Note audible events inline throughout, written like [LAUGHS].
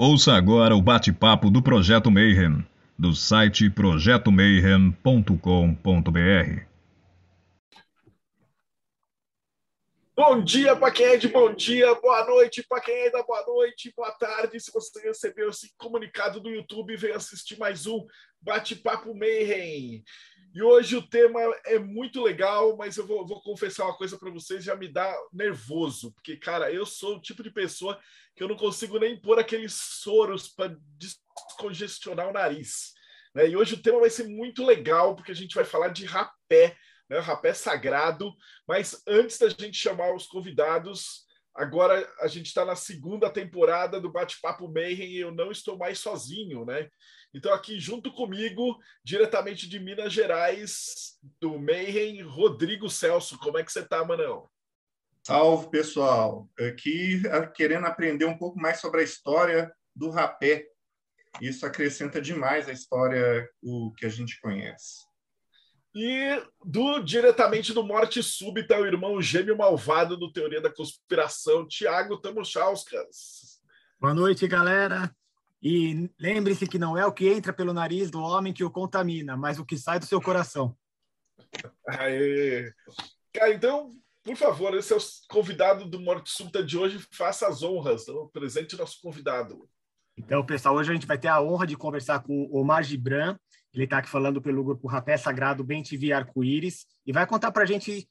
Ouça agora o bate-papo do Projeto Mayhem, do site projetomayhem.com.br. Bom dia para quem é de bom dia, boa noite para quem é da boa noite, boa tarde. Se você recebeu esse comunicado do YouTube, vem assistir mais um Bate-Papo Mayhem. E hoje o tema é muito legal, mas eu vou, vou confessar uma coisa para vocês, já me dá nervoso, porque, cara, eu sou o tipo de pessoa que eu não consigo nem pôr aqueles soros para descongestionar o nariz. Né? E hoje o tema vai ser muito legal, porque a gente vai falar de rapé, né? rapé sagrado. Mas antes da gente chamar os convidados, agora a gente está na segunda temporada do Bate-Papo Mayhem e eu não estou mais sozinho, né? Então, aqui junto comigo, diretamente de Minas Gerais, do Mayhem, Rodrigo Celso. Como é que você está, Manão? Salve, pessoal! Aqui querendo aprender um pouco mais sobre a história do rapé. Isso acrescenta demais a história o que a gente conhece. E do diretamente do Morte Súbita, o irmão gêmeo malvado do Teoria da Conspiração, Tiago Tamochauskas. Boa noite, galera. E lembre-se que não é o que entra pelo nariz do homem que o contamina, mas o que sai do seu coração. Aê. Cara, então por favor, esse é o convidado do Morte Súbita de hoje. Faça as honras. Então, presente nosso convidado. Então, pessoal, hoje a gente vai ter a honra de conversar com o Omar Gibran. Ele está aqui falando pelo grupo Rapé Sagrado Bem TV Arco-Íris e vai contar para a gente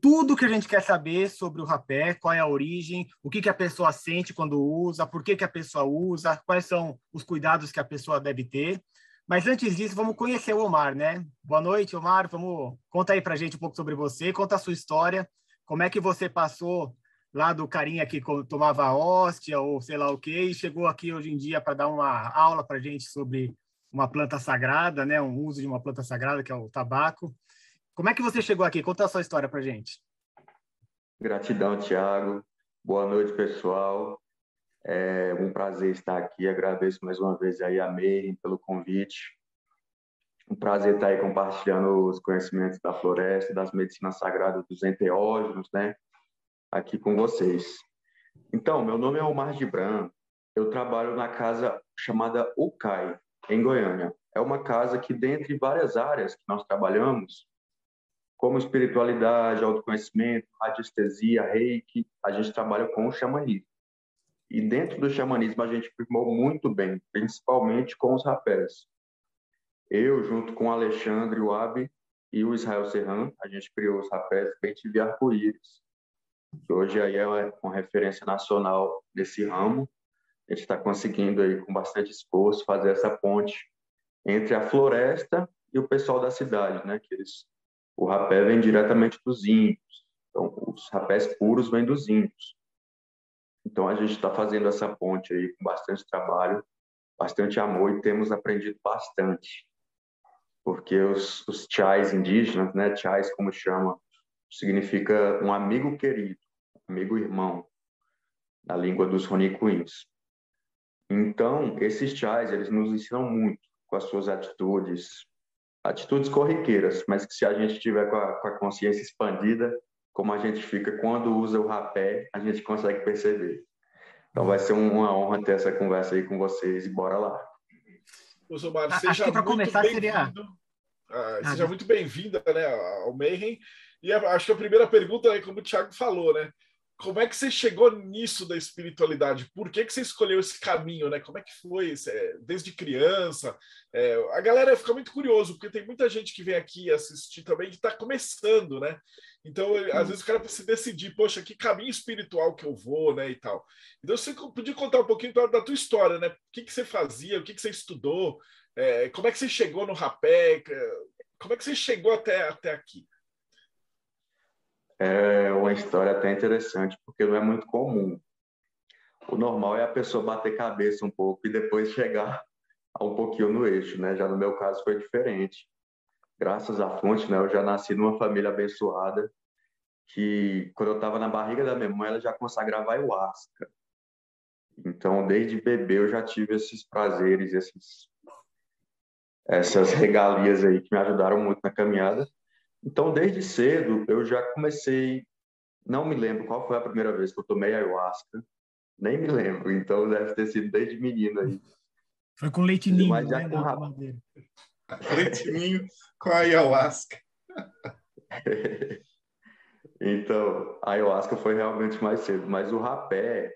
tudo que a gente quer saber sobre o rapé, qual é a origem, o que, que a pessoa sente quando usa, por que, que a pessoa usa, quais são os cuidados que a pessoa deve ter. Mas antes disso, vamos conhecer o Omar, né? Boa noite, Omar. Vamos conta aí para a gente um pouco sobre você, conta a sua história como é que você passou lá do carinha que tomava hóstia ou sei lá o que e chegou aqui hoje em dia para dar uma aula para gente sobre uma planta sagrada, né? Um uso de uma planta sagrada que é o tabaco. Como é que você chegou aqui? Conta a sua história para gente. Gratidão, Tiago. Boa noite, pessoal. É um prazer estar aqui. Agradeço mais uma vez aí a Meire pelo convite. Um prazer estar aí compartilhando os conhecimentos da floresta, das medicinas sagradas dos enteógenos, né? Aqui com vocês. Então, meu nome é Omar Gibran. Eu trabalho na casa chamada UCAI, em Goiânia. É uma casa que, dentre várias áreas que nós trabalhamos, como espiritualidade, autoconhecimento, radiestesia, reiki, a gente trabalha com o xamanismo. E dentro do xamanismo a gente firmou muito bem, principalmente com os rapés. Eu, junto com o Alexandre Wabi e o Israel Serran, a gente criou os rapés BTV Arco-Íris, que hoje aí é uma referência nacional desse ramo. A gente está conseguindo aí, com bastante esforço, fazer essa ponte entre a floresta e o pessoal da cidade, né? Que eles, o rapé vem diretamente dos índios, então os rapés puros vêm dos índios. Então a gente está fazendo essa ponte aí com bastante trabalho, bastante amor e temos aprendido bastante porque os, os chais indígenas, né, chais como chama, significa um amigo querido, amigo irmão, na língua dos ronicuins. Então, esses chais, eles nos ensinam muito com as suas atitudes, atitudes corriqueiras, mas que se a gente tiver com a, com a consciência expandida, como a gente fica quando usa o rapé, a gente consegue perceber. Então vai ser uma honra ter essa conversa aí com vocês e bora lá. Osomar, seja Acho que para começar seria. Ah, seja muito bem-vinda né, ao Mayhem. E acho que a primeira pergunta é como o Thiago falou, né? Como é que você chegou nisso da espiritualidade? Por que, que você escolheu esse caminho, né? Como é que foi? Desde criança? É, a galera fica muito curioso, porque tem muita gente que vem aqui assistir também que está começando, né? Então, às vezes o cara precisa decidir, poxa, que caminho espiritual que eu vou, né, e tal. Então, você podia contar um pouquinho da tua história, né? O que, que você fazia, o que, que você estudou, é, como é que você chegou no rapé, como é que você chegou até, até aqui? É uma história até interessante, porque não é muito comum. O normal é a pessoa bater cabeça um pouco e depois chegar um pouquinho no eixo, né? Já no meu caso foi diferente graças à fonte, né, eu já nasci numa família abençoada que quando eu estava na barriga da minha mãe, ela já consagrava ayahuasca. Então, desde bebê eu já tive esses prazeres, esses essas regalias aí que me ajudaram muito na caminhada. Então, desde cedo eu já comecei, não me lembro qual foi a primeira vez que eu tomei ayahuasca, Nem me lembro, então deve ter sido desde menino aí. Foi com leitinho, Mas já né, com rap- madeira. Leitinho [LAUGHS] com a ayahuasca. [LAUGHS] Então, a ayahuasca foi realmente mais cedo, mas o rapé,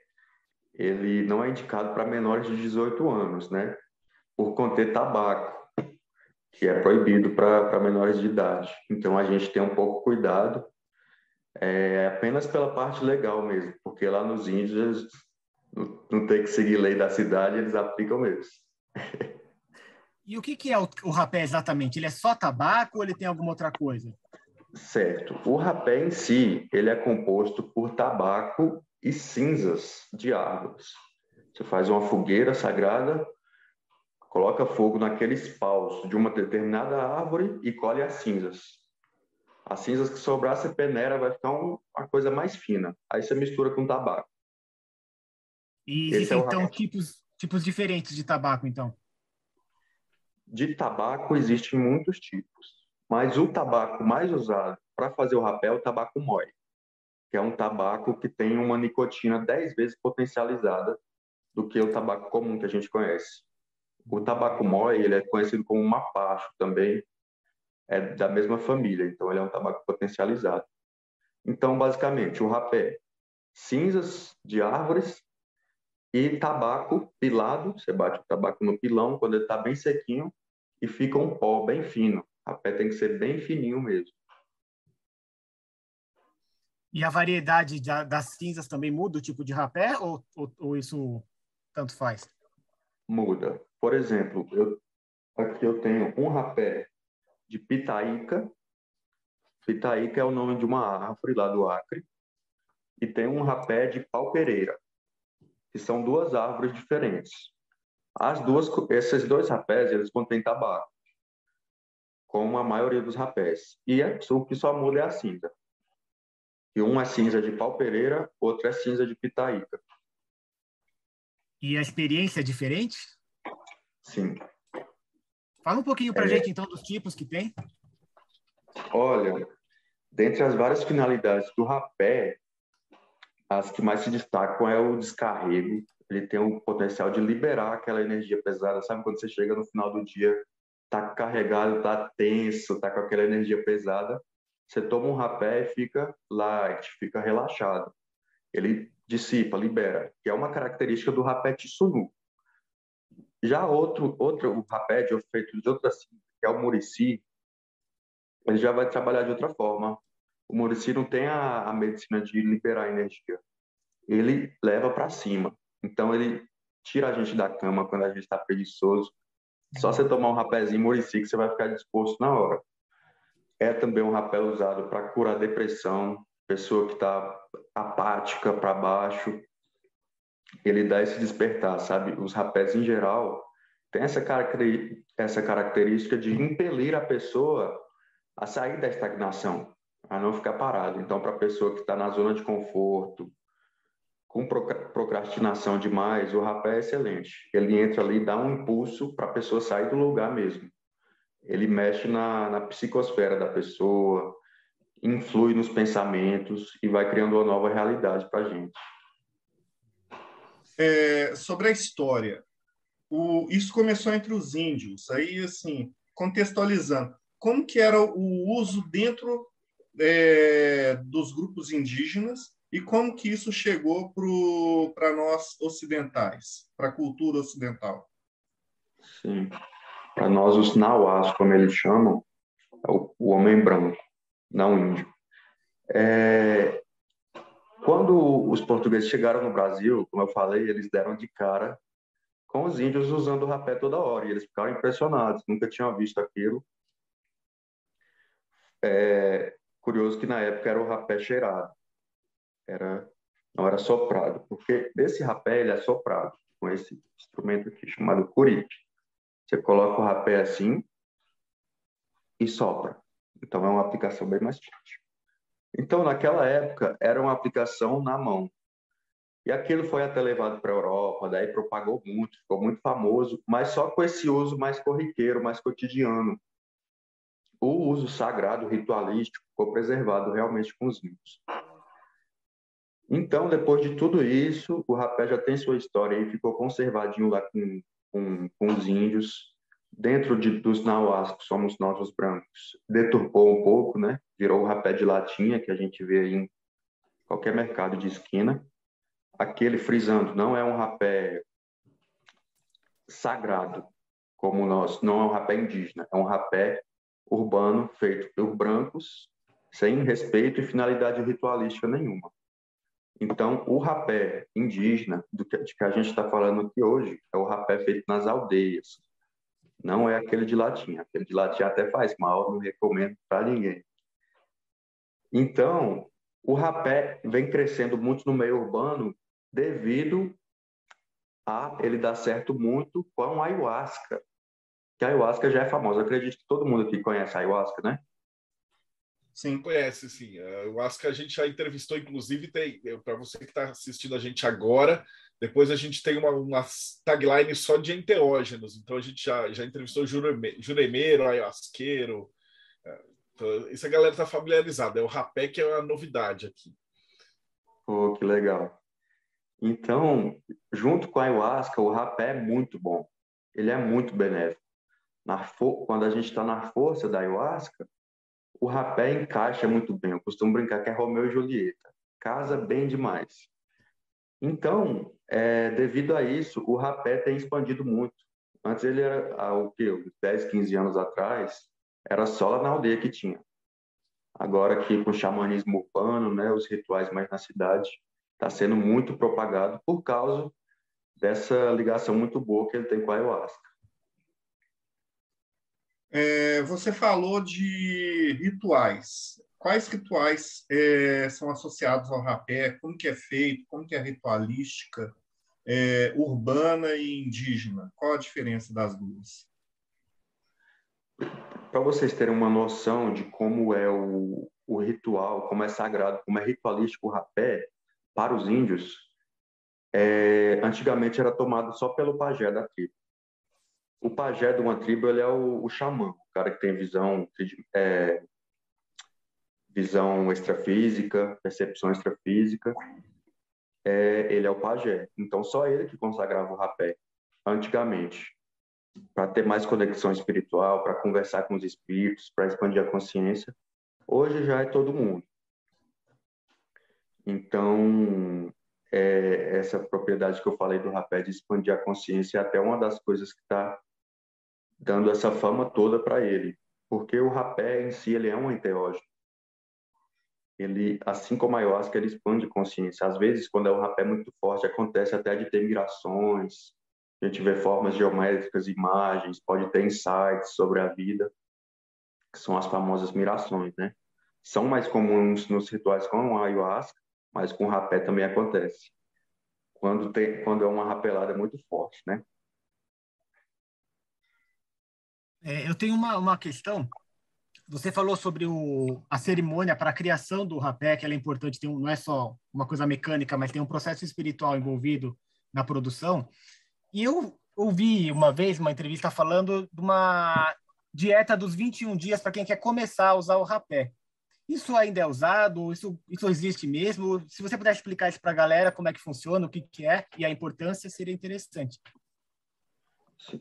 ele não é indicado para menores de 18 anos, né? Por conter tabaco, que é proibido para menores de idade. Então, a gente tem um pouco cuidado, é, apenas pela parte legal mesmo, porque lá nos índios não, não tem que seguir lei da cidade, eles aplicam mesmo. [LAUGHS] E o que, que é o, o rapé exatamente? Ele é só tabaco ou ele tem alguma outra coisa? Certo. O rapé em si, ele é composto por tabaco e cinzas de árvores. Você faz uma fogueira sagrada, coloca fogo naqueles paus de uma determinada árvore e colhe as cinzas. As cinzas que sobrar, você peneira, vai ficar um- uma coisa mais fina. Aí você mistura com tabaco. E Esse existem, é então, tipos, tipos diferentes de tabaco, então. De tabaco existem muitos tipos, mas o tabaco mais usado para fazer o rapé é o tabaco mói, que é um tabaco que tem uma nicotina 10 vezes potencializada do que o tabaco comum que a gente conhece. O tabaco mói, ele é conhecido como mapacho também, é da mesma família, então ele é um tabaco potencializado. Então, basicamente, o rapé, cinzas de árvores e tabaco pilado, você bate o tabaco no pilão quando ele está bem sequinho e fica um pó bem fino. Rapé tem que ser bem fininho mesmo. E a variedade da- das cinzas também muda o tipo de rapé ou, ou, ou isso tanto faz? Muda. Por exemplo, eu, aqui eu tenho um rapé de pitaíca. Pitaíca é o nome de uma árvore lá do Acre. E tem um rapé de pau-pereira, que são duas árvores diferentes. As duas, esses dois rapés, eles contêm tabaco, como a maioria dos rapés. E é, o que só muda é a cinza. E um é cinza de pau-pereira, outro é cinza de pitaíca. E a experiência é diferente? Sim. Fala um pouquinho para É. gente, então, dos tipos que tem. Olha, dentre as várias finalidades do rapé, as que mais se destacam é o descarrego. Ele tem o potencial de liberar aquela energia pesada. Sabe quando você chega no final do dia, tá carregado, tá tenso, tá com aquela energia pesada? Você toma um rapé e fica light, fica relaxado. Ele dissipa, libera, que é uma característica do rapé Tissunu. Já outro, outro rapé de feito de outra que é o murici, ele já vai trabalhar de outra forma. O Murici não tem a, a medicina de liberar energia. Ele leva para cima. Então, ele tira a gente da cama quando a gente está preguiçoso. Só você tomar um rapézinho Murici que você vai ficar disposto na hora. É também um rapé usado para curar depressão, pessoa que está apática para baixo. Ele dá esse despertar, sabe? Os rapés, em geral, têm essa, essa característica de impelir a pessoa a sair da estagnação, a não ficar parado. Então, para a pessoa que está na zona de conforto, com procrastinação demais, o rapé é excelente. Ele entra ali e dá um impulso para a pessoa sair do lugar mesmo. Ele mexe na, na psicosfera da pessoa, influi nos pensamentos e vai criando uma nova realidade para a gente. É, sobre a história, o, isso começou entre os índios. Aí, assim, contextualizando, como que era o uso dentro é, dos grupos indígenas e como que isso chegou para nós ocidentais, para a cultura ocidental? Sim. Para nós, os nauás, como eles chamam, é o, o homem branco, não índio. É, quando os portugueses chegaram no Brasil, como eu falei, eles deram de cara com os índios usando o rapé toda hora, e eles ficaram impressionados, nunca tinham visto aquilo. É curioso que na época era o rapé cheirado, era, não era soprado, porque esse rapé ele é soprado com esse instrumento aqui chamado curique. Você coloca o rapé assim e sopra. Então é uma aplicação bem mais fácil. Então naquela época era uma aplicação na mão. E aquilo foi até levado para a Europa, daí propagou muito, ficou muito famoso, mas só com esse uso mais corriqueiro, mais cotidiano. O uso sagrado, ritualístico, ficou preservado realmente com os índios. Então, depois de tudo isso, o rapé já tem sua história e ficou conservadinho lá com, com, com os índios. Dentro de, dos nauás, que somos nós os brancos, deturpou um pouco, né? Virou o rapé de latinha, que a gente vê em qualquer mercado de esquina. Aquele frisando, não é um rapé sagrado, como nós, não é um rapé indígena, é um rapé urbano feito por brancos, sem respeito e finalidade ritualística nenhuma. Então, o rapé indígena, do que, de que a gente está falando aqui hoje, é o rapé feito nas aldeias. Não é aquele de latinha. Aquele de latinha até faz mal, não recomendo para ninguém. Então, o rapé vem crescendo muito no meio urbano devido a ele dar certo muito com a ayahuasca. Que a ayahuasca já é famosa. Eu acredito que todo mundo aqui conhece a ayahuasca, né? Sim. Conhece, sim. Acho que a gente já entrevistou, inclusive, para você que está assistindo a gente agora, depois a gente tem uma, uma tagline só de enteógenos. Então a gente já, já entrevistou juremeiro, ayahuasqueiro. É, então, isso a galera está familiarizada. É o rapé que é a novidade aqui. Pô, que legal. Então, junto com a ayahuasca, o rapé é muito bom. Ele é muito benéfico. Quando a gente está na força da ayahuasca, o rapé encaixa muito bem. Eu costumo brincar que é Romeu e Julieta. Casa bem demais. Então, é, devido a isso, o rapé tem expandido muito. Antes ele era, há o quê? 10, 15 anos atrás, era só na aldeia que tinha. Agora aqui com o xamanismo urbano, né, os rituais mais na cidade, está sendo muito propagado por causa dessa ligação muito boa que ele tem com a ayahuasca. É, você falou de rituais. Quais rituais é, são associados ao rapé? Como que é feito? Como que é a ritualística é, urbana e indígena? Qual a diferença das duas? Para vocês terem uma noção de como é o, o ritual, como é sagrado, como é ritualístico o rapé para os índios, é, antigamente era tomado só pelo pajé da tribo o pajé de uma tribo ele é o, o xamã, o cara que tem visão, é, visão extrafísica, percepção extrafísica. É, ele é o pajé. Então, só ele que consagrava o rapé, antigamente, para ter mais conexão espiritual, para conversar com os espíritos, para expandir a consciência. Hoje já é todo mundo. Então, é, essa propriedade que eu falei do rapé de expandir a consciência é até uma das coisas que está dando essa fama toda para ele, porque o rapé em si ele é um enteógeno. Ele, assim como a ayahuasca, ele expande consciência. Às vezes, quando é um rapé muito forte, acontece até de ter migrações, a gente vê formas geométricas, imagens, pode ter insights sobre a vida, que são as famosas mirações, né? São mais comuns nos rituais com a ayahuasca, mas com o rapé também acontece. Quando, tem, quando é uma rapelada muito forte, né? É, eu tenho uma, uma questão. Você falou sobre o, a cerimônia para a criação do rapé, que ela é importante, tem um, não é só uma coisa mecânica, mas tem um processo espiritual envolvido na produção. E eu ouvi uma vez uma entrevista falando de uma dieta dos 21 dias para quem quer começar a usar o rapé. Isso ainda é usado? Isso, isso existe mesmo? Se você puder explicar isso para a galera, como é que funciona, o que, que é e a importância, seria interessante.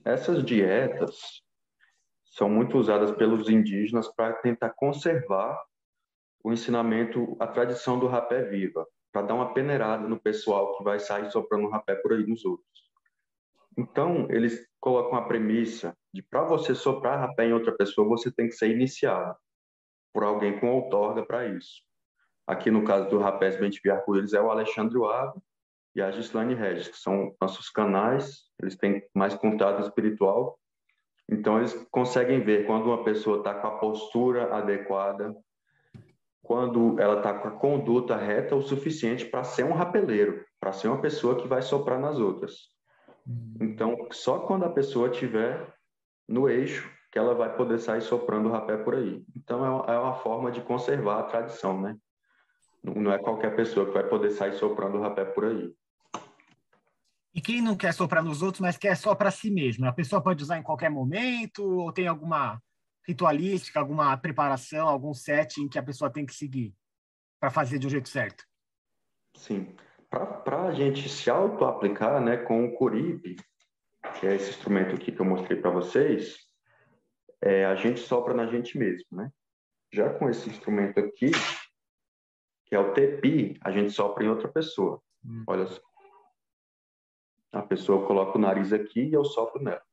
Essas dietas, são muito usadas pelos indígenas para tentar conservar o ensinamento, a tradição do rapé viva, para dar uma peneirada no pessoal que vai sair soprando rapé por aí nos outros. Então, eles colocam a premissa de para você soprar rapé em outra pessoa, você tem que ser iniciado por alguém com outorga para isso. Aqui no caso do Rapés Bentivi Arco-Íris é o Alexandre Wab e a Gislaine Regis, que são nossos canais, eles têm mais contato espiritual então, eles conseguem ver quando uma pessoa está com a postura adequada, quando ela está com a conduta reta o suficiente para ser um rapeleiro, para ser uma pessoa que vai soprar nas outras. Uhum. Então, só quando a pessoa estiver no eixo que ela vai poder sair soprando o rapé por aí. Então, é uma é forma de conservar a tradição, né? Não é qualquer pessoa que vai poder sair soprando o rapé por aí. E quem não quer soprar nos outros, mas quer só para si mesmo? A pessoa pode usar em qualquer momento ou tem alguma ritualística, alguma preparação, algum setting que a pessoa tem que seguir para fazer de um jeito certo? Sim. Para a gente se auto-aplicar né, com o Curipe, que é esse instrumento aqui que eu mostrei para vocês, é, a gente sopra na gente mesmo, né? Já com esse instrumento aqui, que é o TEPI, a gente sopra em outra pessoa. Hum. Olha só. A pessoa coloca o nariz aqui e eu sopro nela.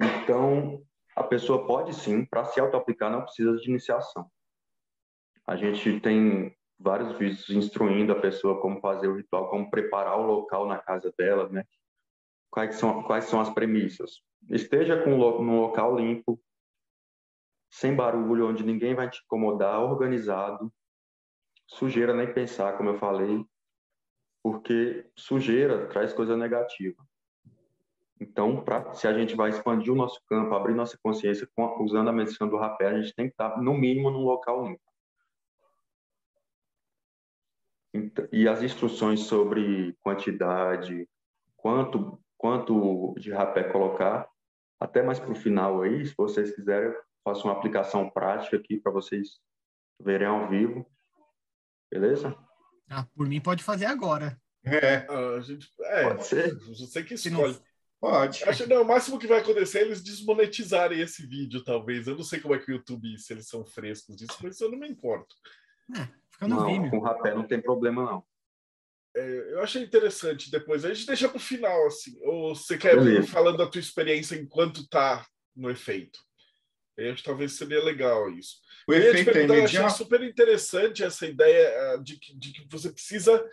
Então, a pessoa pode sim, para se auto-aplicar, não precisa de iniciação. A gente tem vários vídeos instruindo a pessoa como fazer o ritual, como preparar o local na casa dela, né? Quais são, quais são as premissas? Esteja com num local limpo, sem barulho, onde ninguém vai te incomodar, organizado. Sujeira nem pensar, como eu falei, porque sujeira traz coisa negativa. Então, pra, se a gente vai expandir o nosso campo, abrir nossa consciência com, usando a medicina do rapé, a gente tem que estar, no mínimo, num local limpo. E as instruções sobre quantidade, quanto, quanto de rapé colocar, até mais para o final aí, se vocês quiserem, faço uma aplicação prática aqui para vocês verem ao vivo. Beleza? Ah, por mim pode fazer agora. É, a gente, é pode ser. Você que escolhe. Não... Pode. Acho que não, o máximo que vai acontecer é eles desmonetizarem esse vídeo, talvez. Eu não sei como é que o YouTube, se eles são frescos disso, mas eu não me importo. É, fica no não, com rapé não tem problema, não. É, eu achei interessante depois. A gente deixa para o final, assim. Ou você quer ir falando da tua experiência enquanto tá no efeito? Eu acho que talvez seria legal isso. O eu efeito é imediato. Achei super interessante essa ideia ah, de que, de que você precisa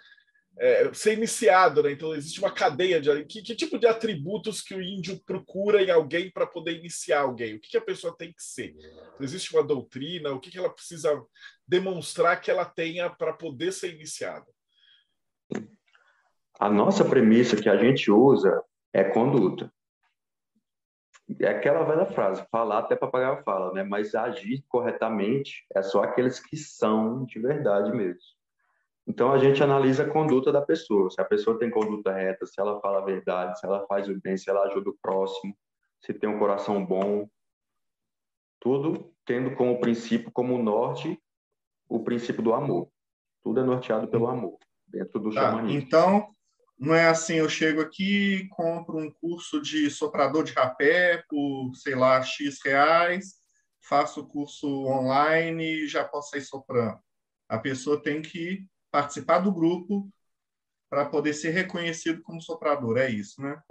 é, ser iniciado, né? Então existe uma cadeia de que, que, tipo de atributos que o índio procura em alguém para poder iniciar alguém? O que, que, a pessoa tem que ser? Então, existe uma doutrina? O que, que ela precisa demonstrar que ela tenha para poder ser iniciada? A nossa premissa que a gente usa é conduta. É aquela velha frase, falar até papagaio fala, né? Mas agir corretamente é só aqueles que são de verdade mesmo. Então a gente analisa a conduta da pessoa, se a pessoa tem conduta reta, se ela fala a verdade, se ela faz o bem, se ela ajuda o próximo, se tem um coração bom, tudo tendo como princípio, como norte, o princípio do amor. Tudo é norteado pelo amor, dentro do tá, xamanismo. Então, não é assim, eu chego aqui, compro um curso de soprador de rapé por, sei lá, X reais, faço o curso online e já posso sair soprando. A pessoa tem que participar do grupo para poder ser reconhecido como soprador. É isso, né?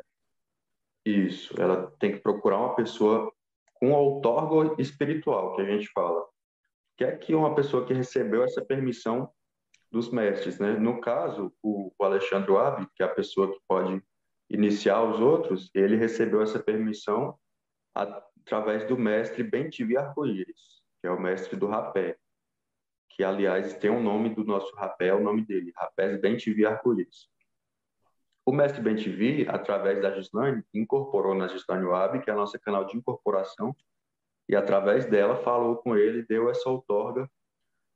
Isso. Ela tem que procurar uma pessoa com outorgo espiritual, que a gente fala. Que é que uma pessoa que recebeu essa permissão dos mestres, né? No caso, o Alexandre Wabi, que é a pessoa que pode iniciar os outros, ele recebeu essa permissão através do mestre Bentivi Arco-Íris, que é o mestre do rapé que aliás tem o um nome do nosso rapé, é o nome dele, Rapés Bentivi Arco-Íris. O mestre Bentivi, através da Gislaine, incorporou na Gislaine Wab, que é a nossa canal de incorporação, e através dela falou com ele, deu essa outorga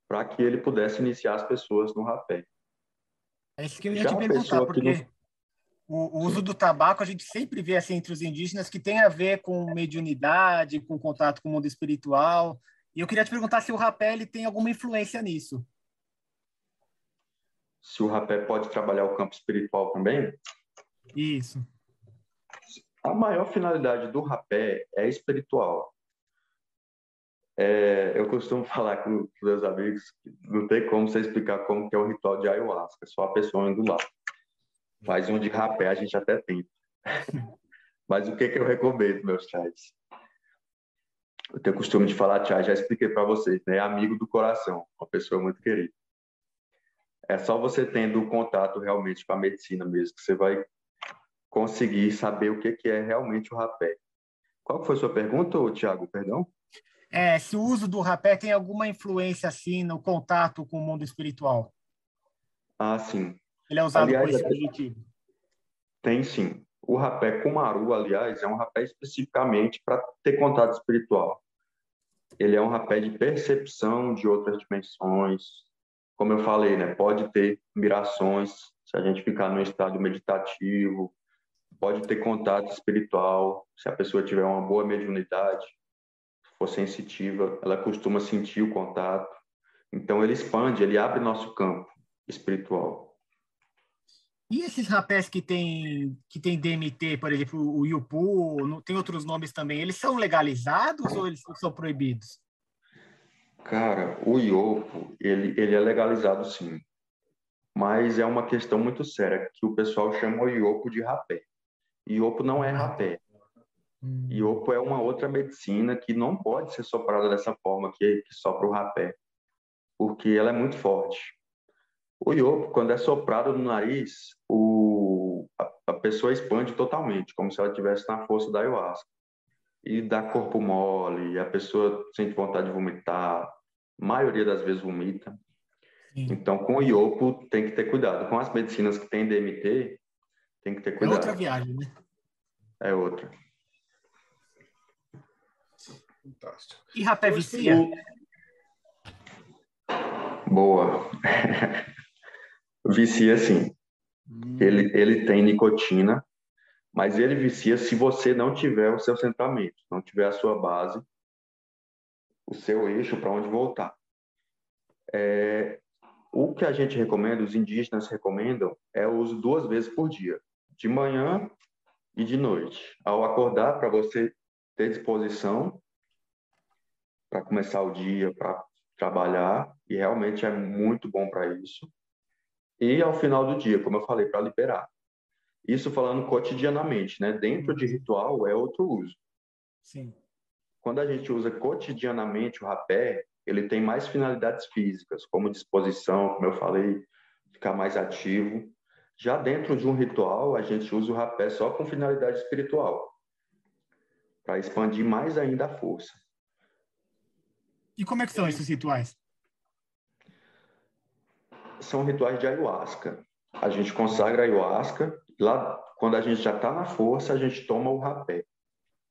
para que ele pudesse iniciar as pessoas no rapé. É isso que eu ia Já te perguntar, porque o, uso do tabaco a gente sempre vê assim entre os indígenas que tem a ver com mediunidade, com contato com o mundo espiritual. E eu queria te perguntar se o rapé ele tem alguma influência nisso. Se o rapé pode trabalhar o campo espiritual também? Isso. A maior finalidade do rapé é espiritual. É, eu costumo [LAUGHS] falar com os meus amigos que não tem como você explicar como que é o ritual de ayahuasca, só a pessoa indo lá. Faz um de rapé, a gente até tenta. [LAUGHS] Mas o que, que eu recomendo, meus chats? eu tenho costume de falar, Tia, já expliquei para vocês, né? Amigo do coração, uma pessoa muito querida. É só você tendo contato realmente com a medicina mesmo que você vai conseguir saber o que, que é realmente o rapé. Qual foi a sua pergunta, Tiago? Perdão? É, se o uso do rapé tem alguma influência assim no contato com o mundo espiritual? Ah, sim. Ele é usado Aliás, por esse objetivo? Tem sim. O rapé Kumaru, aliás, é um rapé especificamente para ter contato espiritual. Ele é um rapé de percepção de outras dimensões. Como eu falei, né, pode ter mirações se a gente ficar no estado meditativo, pode ter contato espiritual se a pessoa tiver uma boa mediunidade, for sensitiva, ela costuma sentir o contato. Então ele expande, ele abre nosso campo espiritual. E esses rapés que tem, que tem DMT, por exemplo, o Yupu, tem outros nomes também, eles são legalizados ou eles são proibidos? Cara, o iopo, ele, ele é legalizado sim, mas é uma questão muito séria, que o pessoal chama o iopo de rapé. Iopo não é rapé. Hum. Iopo é uma outra medicina que não pode ser soprada dessa forma que, que sopra o rapé, porque ela é muito forte. O iopo, quando é soprado no nariz, o, a, a pessoa expande totalmente, como se ela estivesse na força da ayahuasca. E dá corpo mole, a pessoa sente vontade de vomitar, a maioria das vezes vomita. Sim. Então, com o iopo, tem que ter cuidado. Com as medicinas que tem DMT, tem que ter cuidado. É outra viagem, né? É outra. Fantástico. E rapé vicia? Boa. [LAUGHS] vicia sim. Hum. Ele, ele tem nicotina, mas ele vicia se você não tiver o seu centramento, não tiver a sua base, o seu eixo para onde voltar. É, o que a gente recomenda, os indígenas recomendam, é o uso duas vezes por dia, de manhã e de noite. Ao acordar, para você ter disposição para começar o dia, para trabalhar, e realmente é muito bom para isso e ao final do dia, como eu falei, para liberar. Isso falando cotidianamente, né? Dentro de ritual é outro uso. Sim. Quando a gente usa cotidianamente o rapé, ele tem mais finalidades físicas, como disposição, como eu falei, ficar mais ativo. Já dentro de um ritual, a gente usa o rapé só com finalidade espiritual, para expandir mais ainda a força. E como é que são esses rituais? são rituais de ayahuasca. A gente consagra a ayahuasca, lá quando a gente já está na força, a gente toma o rapé.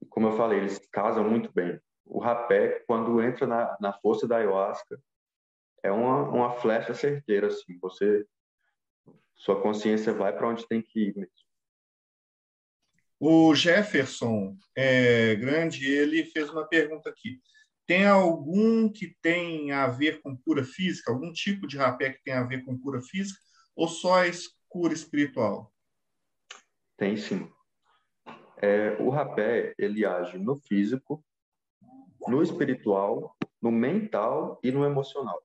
Como eu falei, eles casam muito bem. O rapé, quando entra na, na força da ayahuasca, é uma, uma flecha certeira, assim. Você, sua consciência vai para onde tem que ir mesmo. O Jefferson é, Grande, ele fez uma pergunta aqui. Tem algum que tem a ver com cura física? Algum tipo de rapé que tem a ver com cura física? Ou só é cura espiritual? Tem sim. É, o rapé, ele age no físico, no espiritual, no mental e no emocional.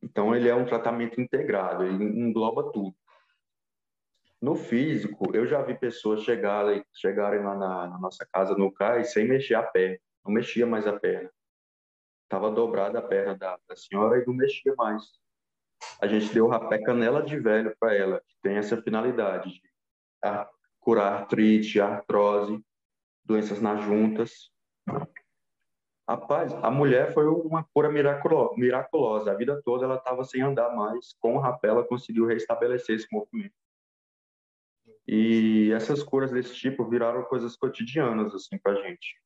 Então, ele é um tratamento integrado, ele engloba tudo. No físico, eu já vi pessoas chegarem, chegarem lá na, na nossa casa, no CAI, sem mexer a perna. Não mexia mais a perna. Estava dobrada a perna da, da, senhora e não mexia mais. A gente deu rapé canela de velho para ela, que tem essa finalidade de curar artrite, artrose, doenças nas juntas. Rapaz, a mulher foi uma cura miraculosa. A vida toda ela estava sem andar mais. Com o rapé, ela conseguiu restabelecer esse movimento. E essas curas desse tipo viraram coisas cotidianas assim para gente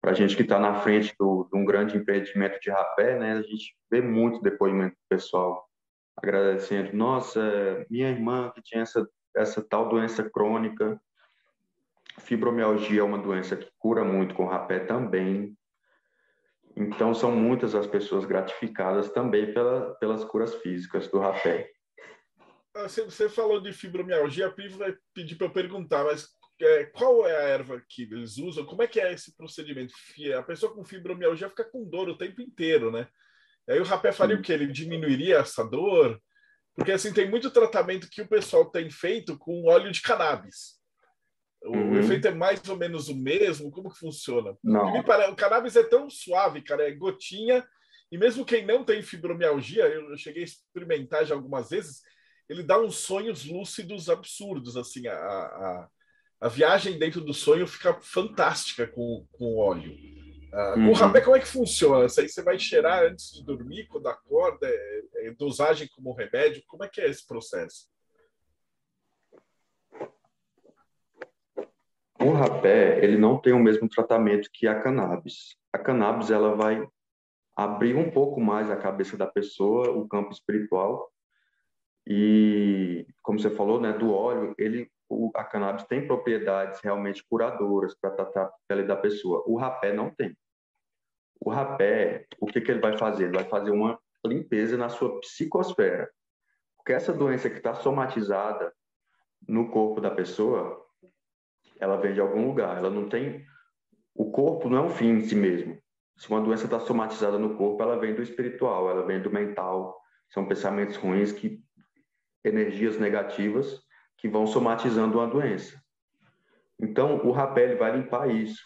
para a gente que está na frente do, de um grande empreendimento de rapé, né, a gente vê muito depoimento do pessoal agradecendo. Nossa, minha irmã que tinha essa, essa tal doença crônica, fibromialgia é uma doença que cura muito com rapé também. Então, são muitas as pessoas gratificadas também pela, pelas curas físicas do rapé. Ah, você falou de fibromialgia, a Pri vai pedir para eu perguntar, mas é, qual é a erva que eles usam? Como é que é esse procedimento? A pessoa com fibromialgia fica com dor o tempo inteiro, né? Aí o rapé faria o que? Ele diminuiria essa dor? Porque assim, tem muito tratamento que o pessoal tem feito com óleo de cannabis. O uhum. efeito é mais ou menos o mesmo? Como que funciona? Não. Parece, o cannabis é tão suave, cara, é gotinha. E mesmo quem não tem fibromialgia, eu cheguei a experimentar já algumas vezes, ele dá uns sonhos lúcidos absurdos, assim, a, a a viagem dentro do sonho fica fantástica com, com o óleo. Uh, uhum. O rapé, como é que funciona? Isso aí você vai cheirar antes de dormir, quando acorda? É, é dosagem como remédio? Como é que é esse processo? O rapé, ele não tem o mesmo tratamento que a cannabis. A cannabis, ela vai abrir um pouco mais a cabeça da pessoa, o campo espiritual. E, como você falou, né, do óleo, ele a cannabis tem propriedades realmente curadoras para tratar a pele da pessoa. O rapé não tem. O rapé, o que, que ele vai fazer? Ele vai fazer uma limpeza na sua psicosfera. Porque essa doença que está somatizada no corpo da pessoa, ela vem de algum lugar. Ela não tem. O corpo não é um fim em si mesmo. Se uma doença está somatizada no corpo, ela vem do espiritual, ela vem do mental. São pensamentos ruins que energias negativas que vão somatizando uma doença. Então, o rapé vai limpar isso.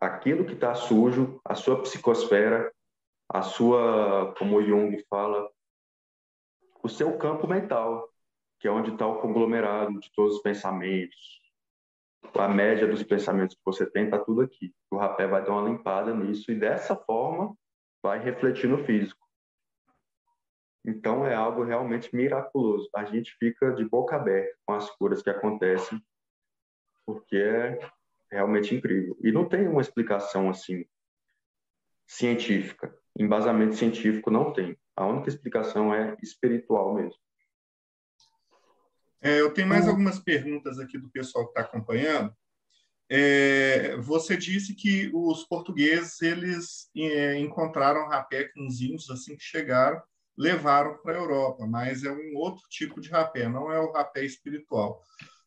Aquilo que está sujo, a sua psicosfera, a sua, como o Jung fala, o seu campo mental, que é onde está o conglomerado de todos os pensamentos. A média dos pensamentos que você tem está tudo aqui. O rapé vai dar uma limpada nisso e dessa forma vai refletir no físico. Então é algo realmente miraculoso. A gente fica de boca aberta com as curas que acontecem, porque é realmente incrível. E não tem uma explicação assim científica. Embasamento científico não tem. A única explicação é espiritual mesmo. É, eu tenho mais algumas perguntas aqui do pessoal que está acompanhando. É, você disse que os portugueses eles é, encontraram rapé com os índios assim que chegaram levaram para a Europa, mas é um outro tipo de rapé, não é o rapé espiritual.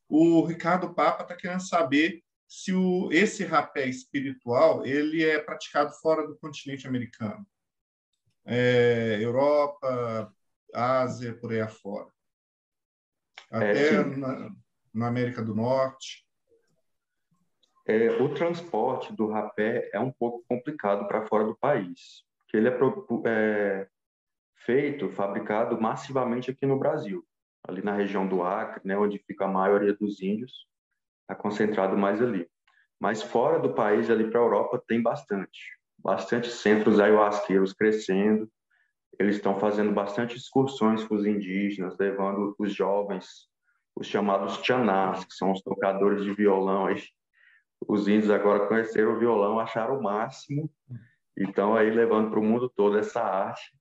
O Ricardo Papa está querendo saber se o, esse rapé espiritual ele é praticado fora do continente americano, é, Europa, Ásia, por aí afora, até é, na, na, América do Norte. É, o transporte do rapé é um pouco complicado para fora do país, porque ele é, é feito, fabricado massivamente aqui no Brasil, ali na região do Acre, né, onde fica a maioria dos índios, está concentrado mais ali. Mas fora do país, ali para a Europa, tem bastante. Bastante centros ayahuasqueiros crescendo. Eles estão fazendo bastante excursões com os indígenas, levando os jovens, os chamados tchanás, que são os tocadores de violão. Os índios agora conheceram o violão, acharam o máximo. Então, aí levando para o mundo todo essa arte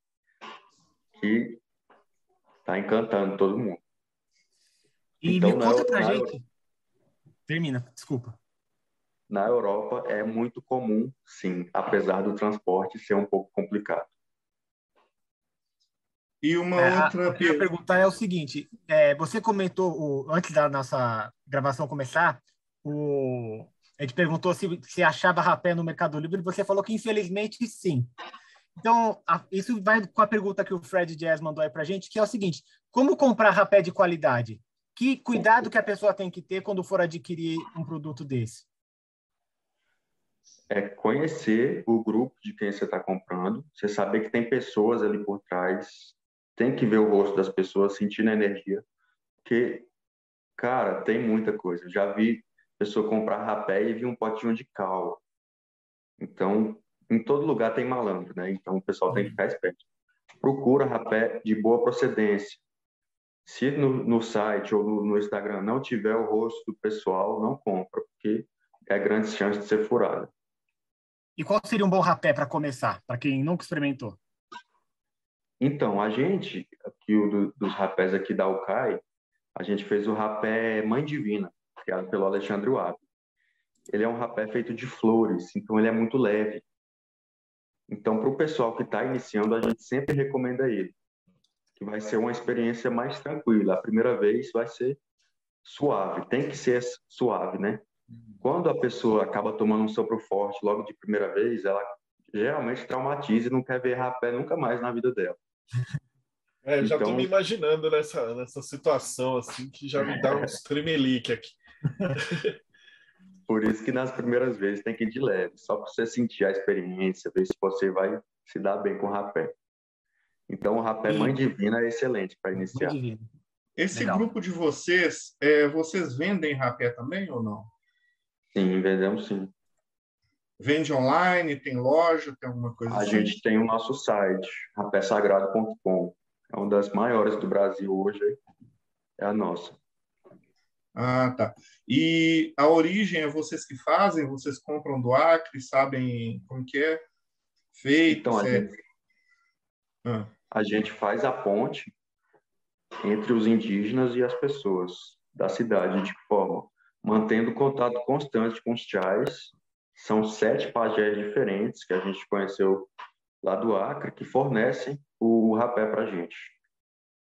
que está encantando todo mundo. E então, me conta para gente. Europa, Termina, desculpa. Na Europa é muito comum, sim, apesar do transporte ser um pouco complicado. E uma é, outra a, pergunta é o seguinte: é, você comentou o, antes da nossa gravação começar, o, a gente perguntou se, se achava rapé no Mercado Livre e você falou que infelizmente sim. Então, a, isso vai com a pergunta que o Fred Jazz mandou aí para a gente, que é o seguinte: como comprar rapé de qualidade? Que cuidado que a pessoa tem que ter quando for adquirir um produto desse? É conhecer o grupo de quem você está comprando, você saber que tem pessoas ali por trás, tem que ver o rosto das pessoas, sentir a energia, porque, cara, tem muita coisa. Eu já vi pessoa comprar rapé e vi um potinho de cal. Então, em todo lugar tem malandro, né? Então o pessoal tem que ficar esperto. Procura rapé de boa procedência. Se no, no site ou no, no, Instagram não tiver o rosto do pessoal, não compra, porque é grande chance de ser furada. E qual seria um bom rapé para começar, para quem nunca experimentou? Então, a gente, aqui o do, dos rapés aqui da UCAI, a gente fez o rapé Mãe Divina, criado pelo Alexandre Wab. Ele é um rapé feito de flores, então ele é muito leve. Então, para o pessoal que está iniciando, a gente sempre recomenda ele, que vai ser uma experiência mais tranquila. A primeira vez vai ser suave, tem que ser suave, né? Quando a pessoa acaba tomando um sopro forte logo de primeira vez, ela geralmente traumatiza e não quer ver rapé nunca mais na vida dela. [LAUGHS] É, já estou então... me imaginando nessa, nessa situação, assim, que já me dá uns [LAUGHS] tremelique aqui. [LAUGHS] Por isso que nas primeiras vezes tem que ir de leve, só para você sentir a experiência, ver se você vai se dar bem com o rapé. Então, o rapé Mãe Divina é excelente para iniciar. Esse Legal. grupo de vocês, é, vocês vendem rapé também ou não? Sim, vendemos sim. Vende online, tem loja, tem alguma coisa A assim? gente tem o nosso site, rapésagrado.com. É uma das maiores do Brasil hoje, é a nossa. Ah, tá. E a origem é vocês que fazem? Vocês compram do Acre? Sabem como que é feito? Então, a, gente, ah. a gente faz a ponte entre os indígenas e as pessoas da cidade. De forma? Mantendo contato constante com os chais. São sete pajés diferentes que a gente conheceu lá do Acre, que fornecem o rapé para a gente.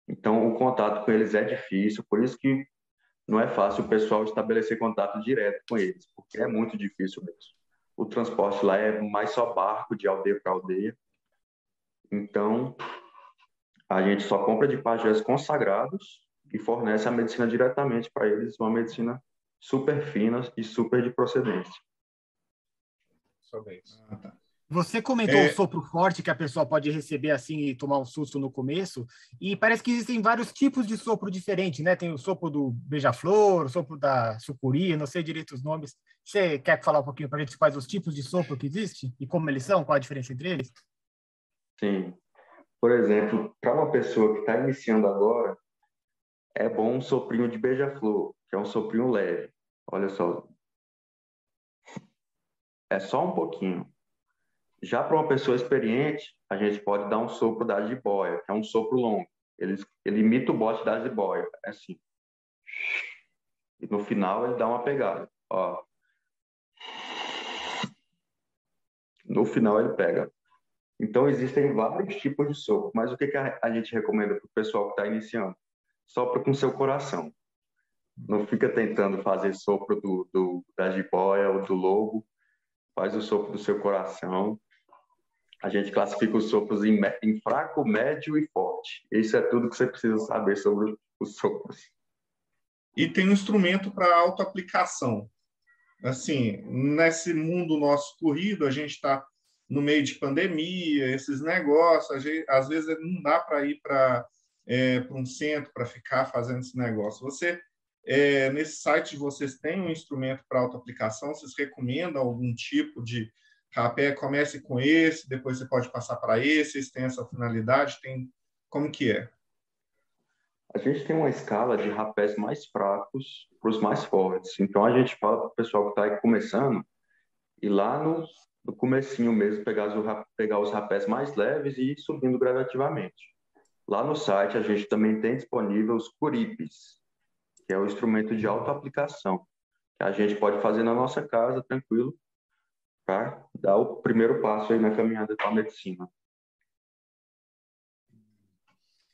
Então, o contato com eles é difícil, por isso que não é fácil o pessoal estabelecer contato direto com eles, porque é muito difícil mesmo. O transporte lá é mais só barco de aldeia para aldeia. Então, a gente só compra de pajés consagrados e fornece a medicina diretamente para eles, uma medicina super fina e super de procedência. Somente. Ah, tá. Você comentou é... o sopro forte que a pessoa pode receber assim e tomar um susto no começo, e parece que existem vários tipos de sopro diferentes, né? Tem o sopro do beija-flor, o sopro da sucuri, não sei direito os nomes. Você quer falar um pouquinho para a gente quais os tipos de sopro que existem e como eles são, qual a diferença entre eles? Sim. Por exemplo, para uma pessoa que está iniciando agora, é bom um soprinho de beija-flor, que é um soprinho leve. Olha só. É só um pouquinho já para uma pessoa experiente, a gente pode dar um sopro da jiboia, que é um sopro longo. Ele, ele imita o bote da jiboia, é assim. E no final ele dá uma pegada, ó. No final ele pega. Então existem vários tipos de sopro, mas o que, que a, gente recomenda para o pessoal que está iniciando? Sopra com seu coração. Não fica tentando fazer sopro do, do, da jiboia ou do lobo. Faz o sopro do seu coração a gente classifica os sopros em, em, fraco, médio e forte. Isso é tudo que você precisa saber sobre os sopros. E tem um instrumento para autoaplicação. Assim, nesse mundo nosso corrido, a gente está no meio de pandemia, esses negócios, gente, às vezes não dá para ir para é, um centro para ficar fazendo esse negócio. Você, é, nesse site vocês, tem um instrumento para autoaplicação? Vocês recomendam algum tipo de rapé comece com esse, depois você pode passar para esse, tem essa finalidade, tem como que é? A gente tem uma escala de rapés mais fracos para os mais fortes. Então a gente fala para o pessoal que está começando e lá no, no comecinho mesmo pegar os, pegar os rapés mais leves e ir subindo gradativamente. Lá no site a gente também tem disponível os curipes, que é o instrumento de autoaplicação, que a gente pode fazer na nossa casa tranquilo, para dar o primeiro passo aí na caminhada para a medicina.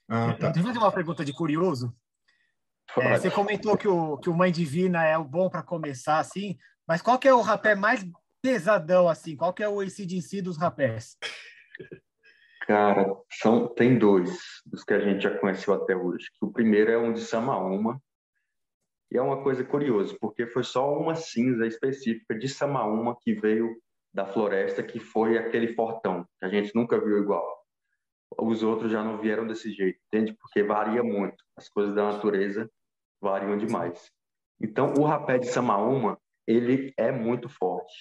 Ah, tá. Deixa eu fazer uma pergunta de curioso. É, você comentou que o, que o Mãe Divina é o bom para começar, assim, mas qual que é o rapé mais pesadão, assim? Qual que é o ACDC dos rapés? Cara, são, tem dois dos que a gente já conheceu até hoje. O primeiro é um de Samaúma, e é uma coisa curiosa, porque foi só uma cinza específica de Samaúma que veio da floresta que foi aquele fortão, que a gente nunca viu igual. Os outros já não vieram desse jeito, entende? Porque varia muito. As coisas da natureza variam demais. Então, o rapé de Samaúma, ele é muito forte.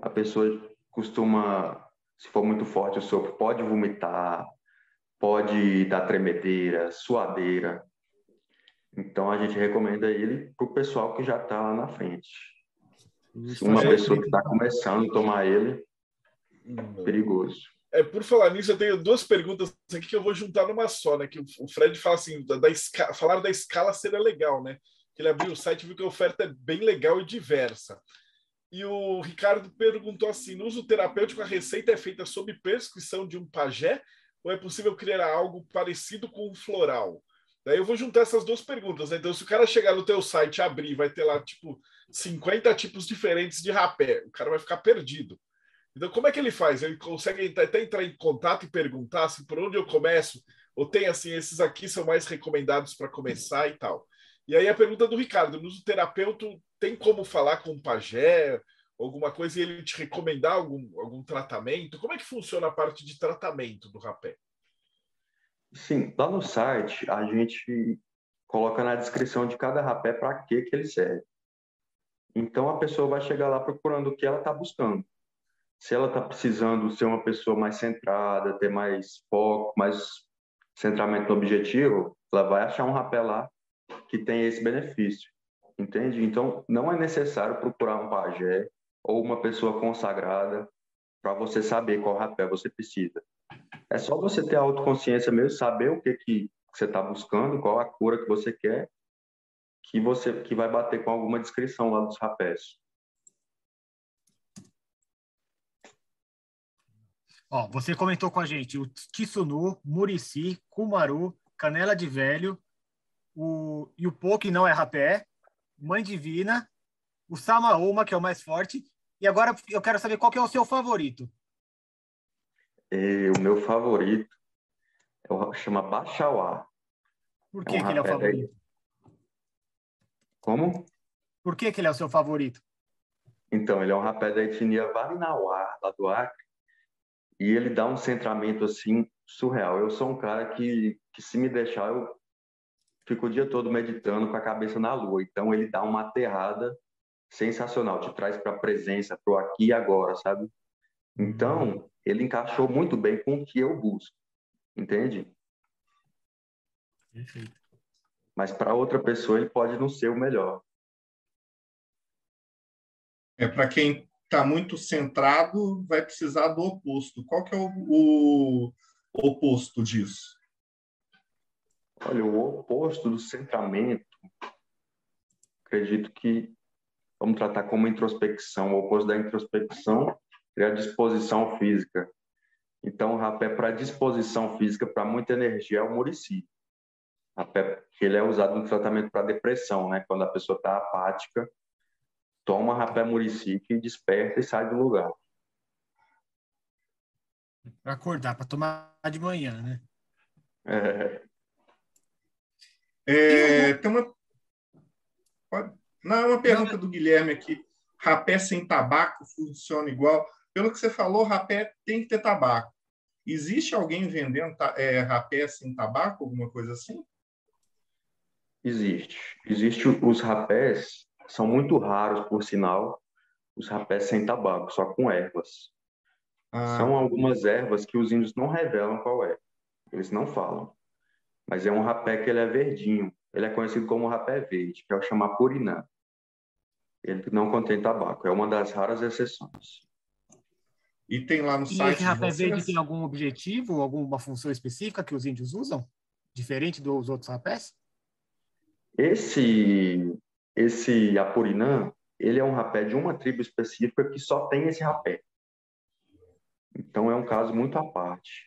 A pessoa costuma, se for muito forte o sopro, pode vomitar, pode dar tremedeira, suadeira. Então, a gente recomenda ele para o pessoal que já está lá na frente. Se uma pessoa que está começando a tomar ele, hum. perigoso. É, por falar nisso, eu tenho duas perguntas aqui que eu vou juntar numa só, né? Que o Fred fala assim, da, da escala, falar da escala seria legal, né? Que ele abriu o site e viu que a oferta é bem legal e diversa. E o Ricardo perguntou assim: no uso terapêutico, a receita é feita sob prescrição de um pajé ou é possível criar algo parecido com o floral? Daí eu vou juntar essas duas perguntas. Né? Então, se o cara chegar no teu site abrir, vai ter lá, tipo, 50 tipos diferentes de rapé. O cara vai ficar perdido. Então, como é que ele faz? Ele consegue até entrar em contato e perguntar assim, por onde eu começo? Ou tem assim, esses aqui são mais recomendados para começar e tal. E aí a pergunta do Ricardo: no terapeuta tem como falar com o pajé, alguma coisa, e ele te recomendar algum, algum tratamento? Como é que funciona a parte de tratamento do rapé? Sim, lá no site a gente coloca na descrição de cada rapé para que que ele serve. Então a pessoa vai chegar lá procurando o que ela está buscando. Se ela está precisando ser uma pessoa mais centrada, ter mais foco, mais centramento no objetivo, ela vai achar um rapé lá que tem esse benefício, entende? Então não é necessário procurar um pajé ou uma pessoa consagrada para você saber qual rapé você precisa. É só você ter a autoconsciência mesmo, saber o que que você está buscando, qual a cura que você quer que você que vai bater com alguma descrição lá dos rapés. Ó, você comentou com a gente o Tsunu, Murici, Kumaru, Canela de Velho, o Yupo, que não é rapé, Mãe Divina, o Samaoma, que é o mais forte. E agora eu quero saber qual que é o seu favorito. E o meu favorito é o, chama Bachauá. Por que, é um que ele é o favorito? Como? Por que, que ele é o seu favorito? Então, ele é um rapé da etnia Varinauá, lá do Acre, e ele dá um centramento assim surreal. Eu sou um cara que, que se me deixar, eu fico o dia todo meditando com a cabeça na lua. Então, ele dá uma aterrada sensacional, te traz para a presença, para o aqui e agora, sabe? Então, ele encaixou muito bem com o que eu busco, entende? Perfeito. Mas para outra pessoa, ele pode não ser o melhor. É para quem está muito centrado, vai precisar do oposto. Qual que é o, o oposto disso? Olha, o oposto do centramento, acredito que vamos tratar como introspecção. O oposto da introspecção a disposição física. Então, o rapé para disposição física, para muita energia, é o murici. Rapé, ele é usado no tratamento para depressão, né? Quando a pessoa está apática, toma rapé murici que desperta e sai do lugar. Para acordar, para tomar de manhã, né? É. É, tem uma. Não, é uma pergunta do Guilherme aqui. Rapé sem tabaco funciona igual? Pelo que você falou, rapé tem que ter tabaco. Existe alguém vendendo é, rapé sem tabaco, alguma coisa assim? Existe. Existe os rapés são muito raros, por sinal, os rapés sem tabaco, só com ervas. Ah. São algumas ervas que os índios não revelam qual é. Eles não falam. Mas é um rapé que ele é verdinho. Ele é conhecido como rapé verde, que é o chamar purinã. Ele não contém tabaco. É uma das raras exceções. E tem lá no e site. Esse rapé verde tem algum objetivo, alguma função específica que os índios usam? Diferente dos outros rapés? Esse esse Apurinã, ele é um rapé de uma tribo específica que só tem esse rapé. Então é um caso muito à parte.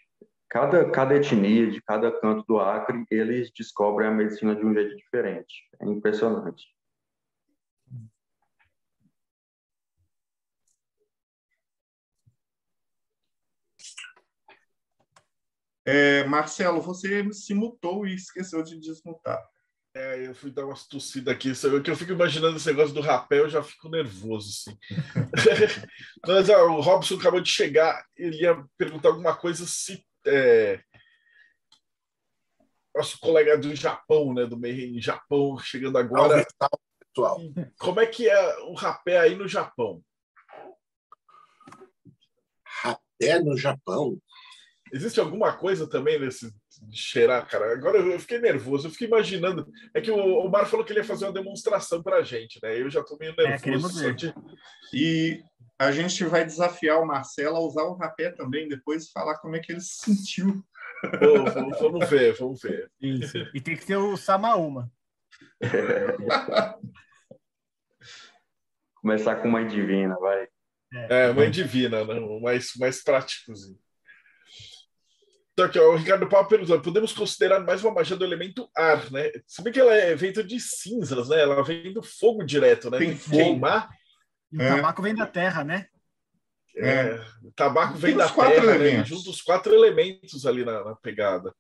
Cada, cada etnia, de cada canto do Acre, eles descobrem a medicina de um jeito diferente. É impressionante. É, Marcelo, você se mutou e esqueceu de desmutar. É, eu fui dar umas tossidas aqui, sabe? que eu fico imaginando esse negócio do rapé, eu já fico nervoso, assim. [LAUGHS] Mas ó, o Robson acabou de chegar, ele ia perguntar alguma coisa se. É... Nosso colega do Japão, né? Do meio Japão, chegando agora. pessoal. Como é que é o rapé aí no Japão? Rapé no Japão? Existe alguma coisa também nesse cheirar, cara? Agora eu fiquei nervoso, eu fiquei imaginando. É que o, o Mar falou que ele ia fazer uma demonstração pra gente, né? Eu já tô meio É, nervoso. ver. de- E a gente vai desafiar o Marcelo a usar o rapé também, depois e falar como é que ele se sentiu. Vou- vamos ver, vamos ver. Isso. E tem que ter o Samaúma. Começar com mãe divina, vai. É, mãe divina, né? O mais, mais práticozinho. Então, aqui, ó, o Ricardo Paulo perguntou: podemos considerar mais uma magia do elemento ar, né? Se bem que ela é feita de cinzas, né? Ela vem do fogo direto, né? Tem que fogo. queimar. E o É. tabaco vem da terra, né? É, o tabaco vem Tem da terra, né? elementos. Junta os quatro elementos ali na, na pegada.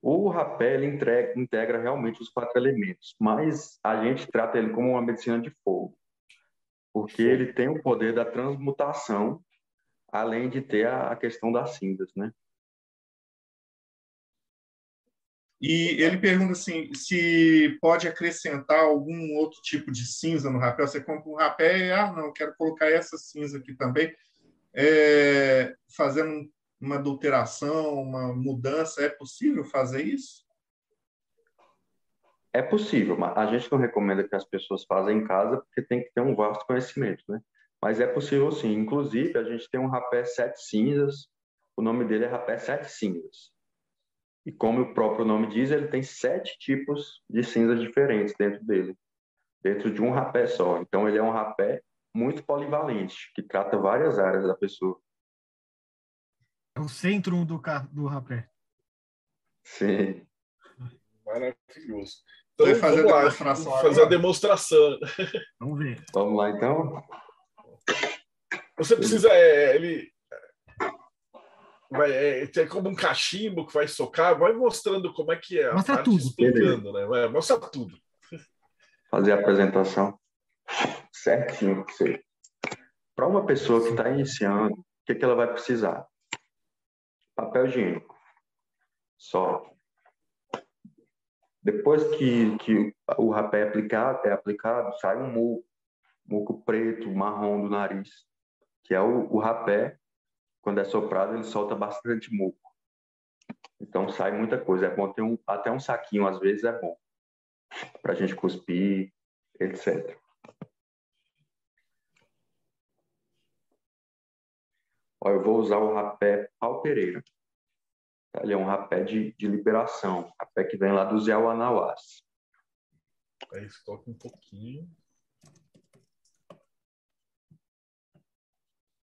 O rapé ele entrega- integra realmente os quatro elementos, mas a gente trata ele como uma medicina de fogo, porque ele tem o poder da transmutação, além de ter a, a questão das cinzas, né? E ele pergunta assim, se pode acrescentar algum outro tipo de cinza no rapé. Você compra um rapé e, ah, não, eu quero colocar essa cinza aqui também. É, fazendo uma adulteração, uma mudança, é possível fazer isso? É possível, mas a gente não recomenda que as pessoas façam em casa, porque tem que ter um vasto conhecimento, né? Mas é possível sim. Inclusive, a gente tem um rapé sete cinzas, o nome dele é rapé sete cinzas. E como o próprio nome diz, ele tem sete tipos de cinzas diferentes dentro dele, dentro de um rapé só. Então, ele é um rapé muito polivalente, que trata várias áreas da pessoa. É o centro do, do rapé. Sim. Maravilhoso. Então, Vai fazer a fazer demonstração. Vamos ver. Vamos lá, então? Você precisa. é, ele. Vai, é, tem como um cachimbo que vai socar, vai mostrando como é que é. Mostra tudo. Explicando, né? Vai, mostra tudo. Fazer a apresentação certinho para você. Para uma pessoa que está iniciando, o que, que ela vai precisar? Papel higiênico. Só. Depois que, que o rapé é aplicado, é aplicado, sai um muco, muco preto, marrom do nariz, que é o, o rapé. Quando é soprado, ele solta bastante muco. Então sai muita coisa. É bom ter um, até um saquinho, às vezes é bom. Para a gente cuspir, etc. Ó, eu vou usar o rapé Pau Pereira. Ele é um rapé de, de liberação, rapé que vem lá dos Yawanawás. Aí coloca um pouquinho.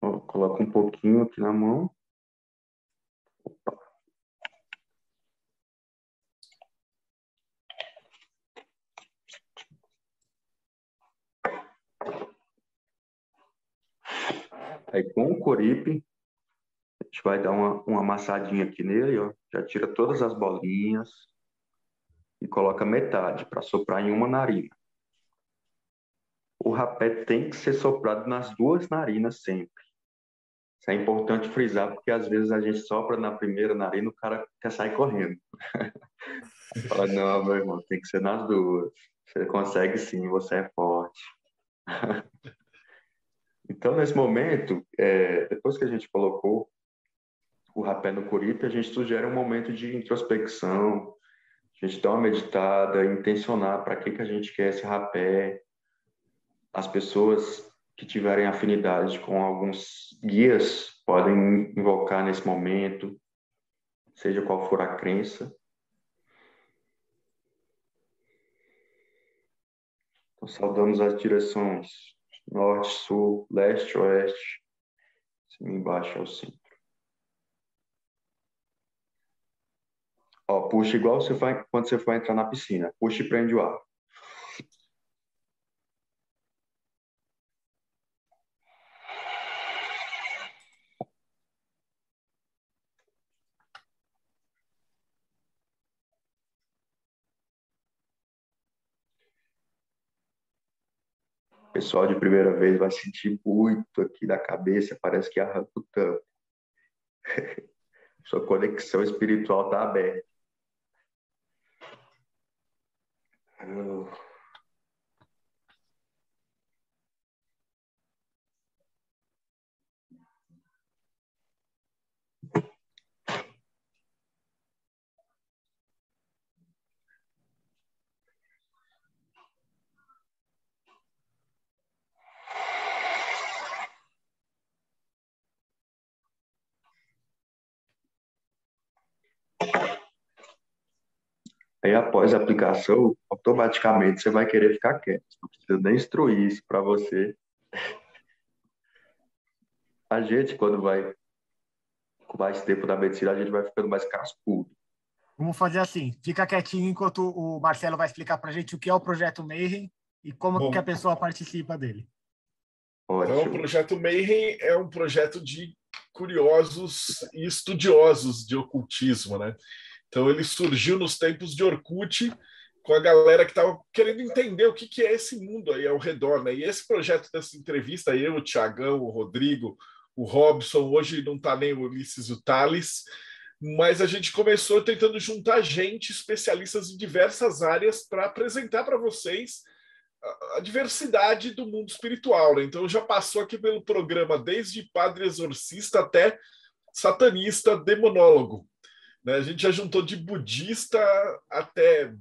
Coloca um pouquinho aqui na mão. Opa. Aí com o coripe, a gente vai dar uma, uma amassadinha aqui nele, ó. Já tira todas as bolinhas e coloca metade para soprar em uma narina. O rapé tem que ser soprado nas duas narinas sempre. Isso é importante frisar, porque às vezes a gente sopra na primeira narina o cara quer sair correndo. [LAUGHS] Fala, não, meu irmão, tem que ser nas duas. Você consegue sim, você é forte. [LAUGHS] então, nesse momento, é, depois que a gente colocou o rapé no curipe, a gente sugere um momento de introspecção, a gente dá uma meditada, intencionar para que, que a gente quer esse rapé. As pessoas que tiverem afinidade com alguns guias podem invocar nesse momento, seja qual for a crença. Então, saudamos as direções norte, sul, leste, oeste, cima embaixo ao centro. Ó, puxa igual você vai, quando você for entrar na piscina. Puxa e prende o ar. Pessoal de primeira vez vai sentir muito aqui da cabeça, parece que arranca o tampo. [LAUGHS] Sua conexão espiritual está aberta. Aí, após a aplicação, automaticamente você vai querer ficar quieto. Não precisa nem instruir isso para você. A gente, quando vai com mais tempo na medicina, a gente vai ficando mais cascudo. Vamos fazer assim, fica quietinho enquanto o Marcelo vai explicar para a gente o que é o Projeto Mayhem e como Bom. que a pessoa participa dele. Então, o projeto Mayhem é um projeto de curiosos e estudiosos de ocultismo, né? Então, ele surgiu nos tempos de Orkut, com a galera que estava querendo entender o que, que é esse mundo aí ao redor, né? E esse projeto dessa entrevista, eu, o Tiagão, o Rodrigo, o Robson, hoje não está nem o Ulisses e o Thales, mas a gente começou tentando juntar gente, especialistas em diversas áreas, para apresentar para vocês a- a diversidade do mundo espiritual. Né? Então, já passou aqui pelo programa desde padre exorcista até satanista demonólogo. Né? A gente já juntou de budista até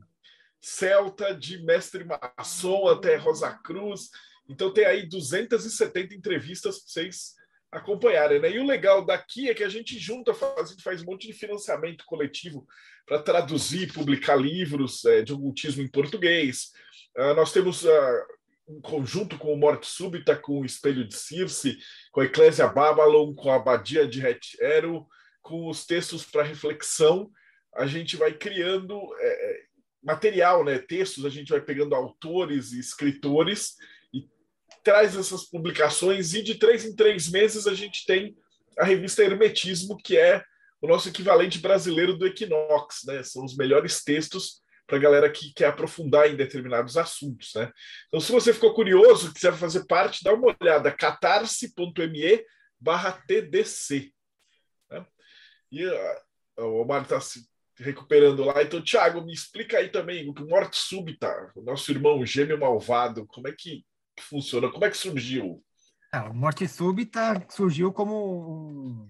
celta, de mestre maçom até Rosa Cruz. Então, tem aí 270 entrevistas para vocês acompanharem. Né? E o legal daqui é que a gente junta, faz, faz um monte de financiamento coletivo para traduzir, publicar livros eh, de ocultismo em português. Ah, nós temos ah, um conjunto com o Morte Súbita, com o Espelho de Circe, com a Eclésia Babylon, com a Abadia de Hetero, com os textos para reflexão. A gente vai criando eh, material, né? Textos, a gente vai pegando autores e escritores e traz essas publicações, e de três em três meses a gente tem a revista Hermetismo, que é o nosso equivalente brasileiro do Equinox, né? São os melhores textos para a galera que quer aprofundar em determinados assuntos, né? Então, se você ficou curioso, quiser fazer parte, dá uma olhada, catarse.me barra TDC. E uh, o Omar está se recuperando lá. Então, Thiago, me explica aí também o que Morte Súbita, o nosso irmão gêmeo malvado, como é que funciona? Como é que surgiu? Ah, Morte Súbita surgiu como um,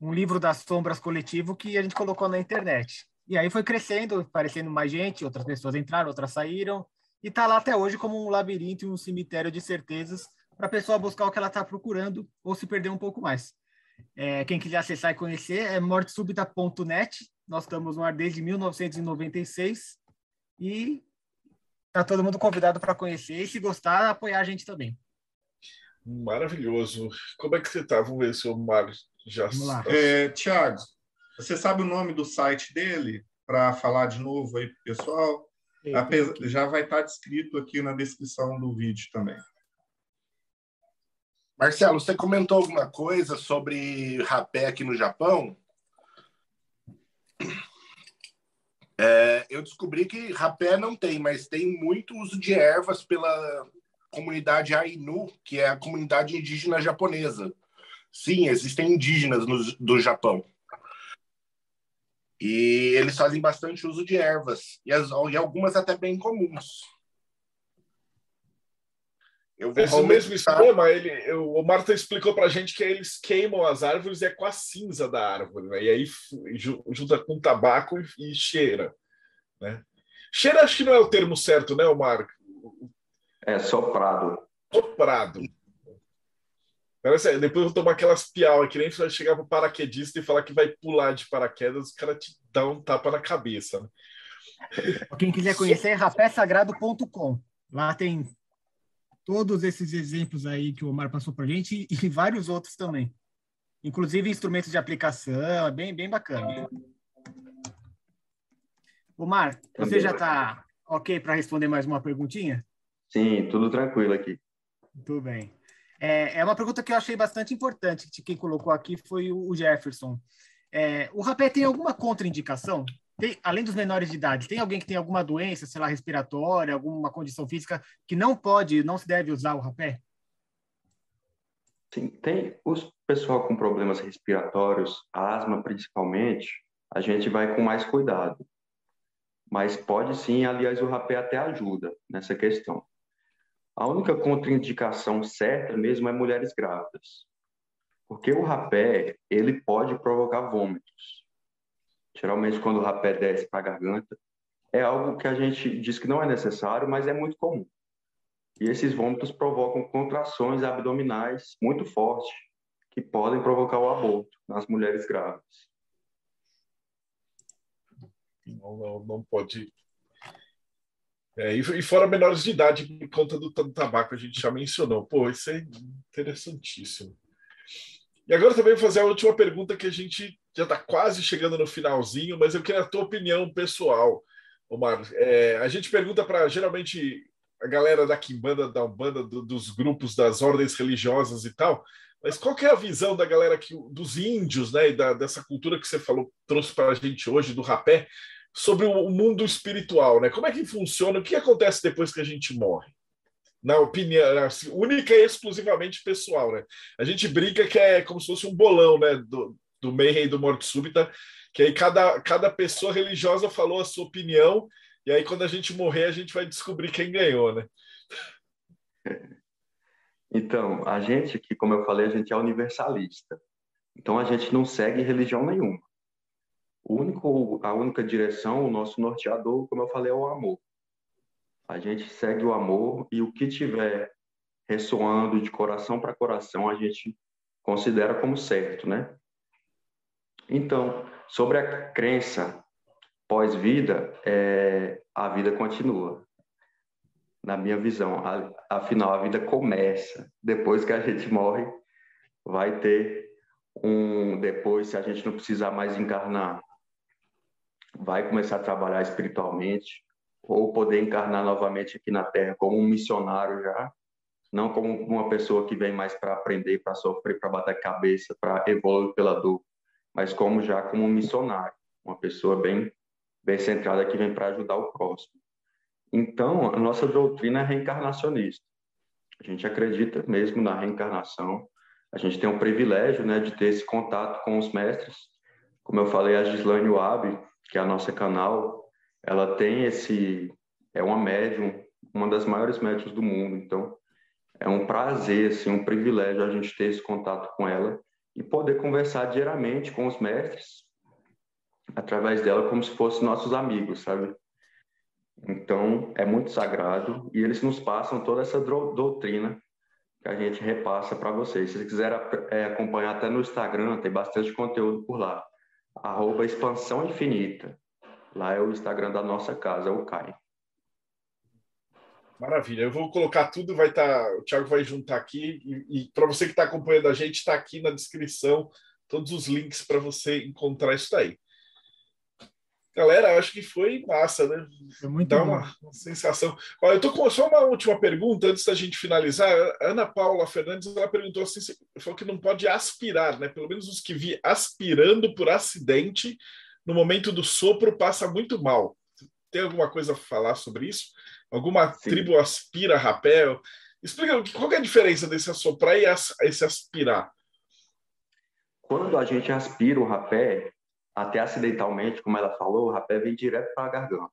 um livro das sombras coletivo que a gente colocou na internet. E aí foi crescendo, aparecendo mais gente, outras pessoas entraram, outras saíram, e está lá até hoje como um labirinto e um cemitério de certezas para a pessoa buscar o que ela está procurando ou se perder um pouco mais. É, quem quiser acessar e conhecer é mortesubita.net. Nós estamos no ar desde 1996 e está todo mundo convidado para conhecer e, se gostar, apoiar a gente também. Maravilhoso. Como é que você está? Vamos ver se o Mar já. Vamos lá. É, Tiago, você sabe o nome do site dele? Para falar de novo aí para o pessoal? Já vai estar tá descrito aqui na descrição do vídeo também. Marcelo, você comentou alguma coisa sobre rapé aqui no Japão? É, eu descobri que rapé não tem, mas tem muito uso de ervas pela comunidade Ainu, que é a comunidade indígena japonesa. Sim, existem indígenas no, do Japão. E eles fazem bastante uso de ervas, e, as, e algumas até bem comuns. Esse mesmo esquema, ele, o Marta explicou para a gente que eles queimam as árvores e é com a cinza da árvore, né? e aí junta com tabaco e, e cheira. Né? Cheira acho que não é o termo certo, né, Omar? É soprado. Soprado. Parece, depois eu vou tomar aquelas piau que nem você vai chegar pro paraquedista e falar que vai pular de paraquedas, o cara te dá um tapa na cabeça. Né? Quem quiser conhecer é rapésagrado.com. Lá tem todos esses exemplos aí que o Omar passou para a gente e, vários outros também. Inclusive instrumentos de aplicação, é bem, bem bacana. Omar, você já está ok para responder mais uma perguntinha? Sim, tudo tranquilo aqui. Tudo bem. É, é uma pergunta que eu achei bastante importante, que quem colocou aqui foi o Jefferson. É, o rapé tem alguma contraindicação? Tem, além dos menores de idade, tem alguém que tem alguma doença, sei lá, respiratória, alguma condição física que não pode, não se deve usar o rapé? Sim, tem os pessoal com problemas respiratórios, asma principalmente, a gente vai com mais cuidado. Mas pode sim, aliás, o rapé até ajuda nessa questão. A única contraindicação certa mesmo é mulheres grávidas. Porque o rapé, ele pode provocar vômitos geralmente quando o rapé desce para a garganta, é algo que a gente diz que não é necessário, mas é muito comum. E esses vômitos provocam contrações abdominais muito fortes, que podem provocar o aborto nas mulheres grávidas. Não, não, não pode. É, e fora menores de idade, por conta do, do tabaco, a gente já mencionou. Pô, isso é interessantíssimo. E agora também vou fazer a última pergunta que a gente já está quase chegando no finalzinho, mas eu queria a tua opinião pessoal, Omar. É, a gente pergunta para geralmente a galera da Kimbanda, da Umbanda, do, dos grupos das ordens religiosas e tal, mas qual é a visão da galera que, dos índios, né, e da, dessa cultura que você falou, trouxe para a gente hoje, do rapé, sobre o mundo espiritual, né? Como é que funciona? O que acontece depois que a gente morre? Na opinião, única e exclusivamente pessoal, né? A gente brinca que é como se fosse um bolão, né? Do, do Mayhem e do Morte Súbita, que aí cada, cada pessoa religiosa falou a sua opinião, e aí quando a gente morrer, a gente vai descobrir quem ganhou, né? [LAUGHS] Então, a gente aqui, como eu falei, a gente é universalista. Então, a gente não segue religião nenhuma. O único, a única direção, o nosso norteador, como eu falei, é o amor. A gente segue o amor e o que tiver ressoando de coração para coração, a gente considera como certo, né? Então, sobre a crença pós-vida, é, a vida continua. Na minha visão, a, afinal, a vida começa. Depois que a gente morre, vai ter um. Depois, se a gente não precisar mais encarnar, vai começar a trabalhar espiritualmente. Ou poder encarnar novamente aqui na Terra como um missionário já, não como uma pessoa que vem mais para aprender, para sofrer, para bater cabeça, para evoluir pela dor, mas como já como um missionário, uma pessoa bem bem centrada que vem para ajudar o próximo. Então, a nossa doutrina é reencarnacionista. A gente acredita mesmo na reencarnação. A gente tem o privilégio, né, de ter esse contato com os mestres. Como eu falei, a Gislaine Wabi, que é a nossa canal, ela tem esse é uma médium, uma das maiores médiums do mundo. Então, é um prazer, assim, um privilégio a gente ter esse contato com ela e poder conversar diariamente com os mestres através dela como se fossem nossos amigos, sabe? Então, é muito sagrado e eles nos passam toda essa doutrina que a gente repassa para vocês. Se quiserem é, acompanhar até no Instagram, tem bastante conteúdo por lá. Arroba Expansão Infinita. Lá é o Instagram da nossa casa, é o Caio. Maravilha. Eu vou colocar tudo, vai estar. Tá, o Thiago vai juntar aqui. E, e para você que está acompanhando a gente, está aqui na descrição todos os links para você encontrar isso daí. Galera, acho que foi massa, né? Foi muito Dá uma, uma, sensação. Olha, eu tô com só uma última pergunta antes da gente finalizar. A Ana Paula Fernandes ela perguntou assim: falou que não pode aspirar, né? Pelo menos os que vi aspirando por acidente no momento do sopro passa muito mal. Tem alguma coisa a falar sobre isso? Alguma Sim. tribo aspira rapé? Explica qual é a diferença desse assoprar e esse aspirar. Quando a gente aspira o rapé, até acidentalmente, como ela falou, o rapé vem direto para a garganta.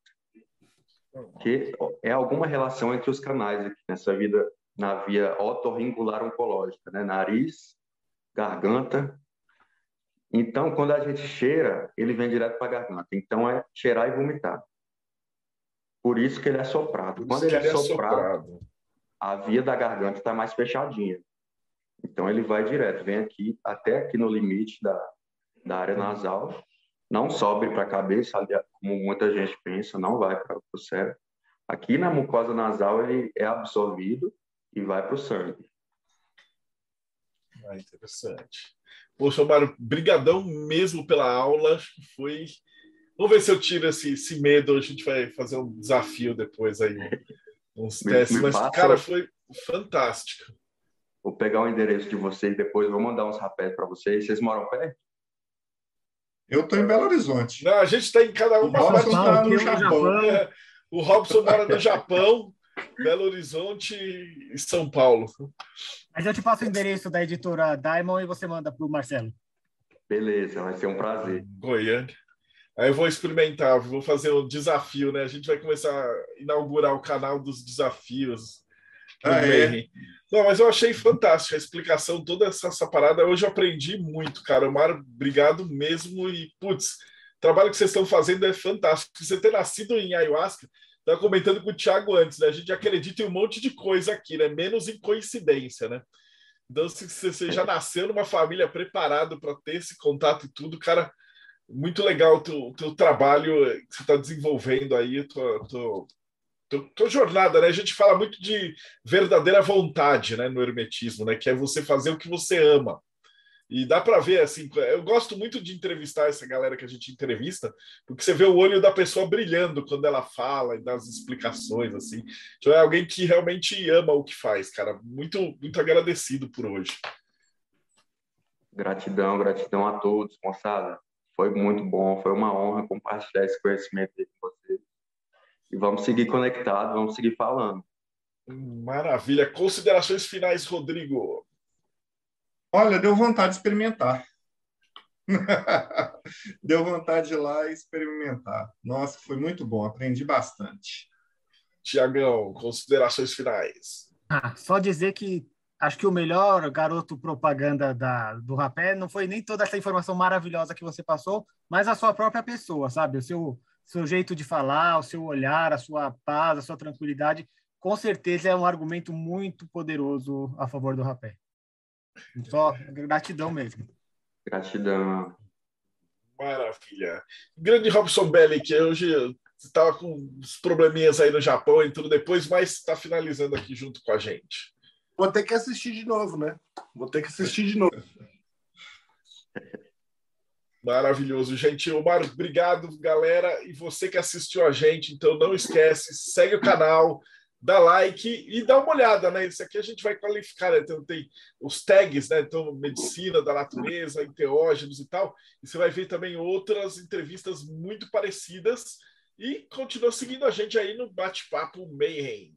Que é alguma relação entre os canais aqui nessa vida, na via otorringular oncológica, né? Nariz, garganta. Então, quando a gente cheira, ele vem direto para a garganta. Então, é cheirar e vomitar. Por isso que ele é soprado. Quando ele, ele é, é soprado, a via da garganta está mais fechadinha. Então, ele vai direto, vem aqui, até aqui no limite da, da área nasal, não sobe para a cabeça, como muita gente pensa, não vai para o cérebro. Aqui na mucosa nasal ele é absorvido e vai para o sangue. Ah, interessante. Poxa, Mário, brigadão mesmo pela aula. Foi. Vamos ver se eu tiro esse, esse medo. A gente vai fazer um desafio depois aí, uns testes. Mas, cara, foi fantástico. Vou pegar o endereço de vocês depois, vou mandar uns rapés para vocês. Vocês moram perto? Eu estou em Belo Horizonte. Não, a gente está em cada uma o Robson está no Japão. Japão. É, o Robson mora no [LAUGHS] Japão, Belo Horizonte e São Paulo. Mas eu te passo o endereço da editora Diamond e você manda para o Marcelo. Beleza, vai ser um prazer. Goiânia. Aí eu vou experimentar, vou fazer o um desafio, né? A gente vai começar a inaugurar o canal dos desafios. Ah, é? Não, mas eu achei fantástico a explicação, toda essa, essa parada. Hoje eu aprendi muito, cara. Mário, obrigado mesmo. E, putz, o trabalho que vocês estão fazendo é fantástico. Você ter nascido em ayahuasca, estava comentando com o Thiago antes, né? A gente acredita em um monte de coisa aqui, né? Menos em coincidência, né? Então, se você já nasceu numa família preparado para ter esse contato e tudo, cara, muito legal o teu, teu trabalho que você está desenvolvendo aí. Tô, tô, tua jornada, né? A gente fala muito de verdadeira vontade, né, no hermetismo, né, que é você fazer o que você ama. E dá para ver assim, eu gosto muito de entrevistar essa galera que a gente entrevista, porque você vê o olho da pessoa brilhando quando ela fala e dá as explicações assim. Então é alguém que realmente ama o que faz, cara. Muito muito agradecido por hoje. Gratidão, gratidão a todos, moçada. Foi muito bom, foi uma honra compartilhar esse conhecimento com vocês. E vamos seguir conectados, vamos seguir falando. Maravilha. Considerações finais, Rodrigo. Olha, deu vontade de experimentar. [LAUGHS] deu vontade de ir lá e experimentar. Nossa, foi muito bom, aprendi bastante. Tiagão, considerações finais. Ah, só dizer que acho que o melhor garoto propaganda da, do rapé não foi nem toda essa informação maravilhosa que você passou, mas a sua própria pessoa, sabe? O seu seu jeito de falar, o seu olhar, a sua paz, a sua tranquilidade, com certeza é um argumento muito poderoso a favor do rapé. Só gratidão mesmo. Gratidão. Maravilha. Grande Robson Belli, que hoje estava com uns probleminhas aí no Japão e tudo depois, mas está finalizando aqui junto com a gente. Vou ter que assistir de novo, né? Vou ter que assistir de novo. [LAUGHS] Maravilhoso, gente. Omar, obrigado, galera. E você que assistiu a gente, então não esquece, segue o canal, dá like e dá uma olhada, né? Isso aqui a gente vai qualificar, né? então tem os tags, né? Então, medicina da natureza, enteógenos e tal. E você vai ver também outras entrevistas muito parecidas. E continua seguindo a gente aí no Bate-Papo Mayhem.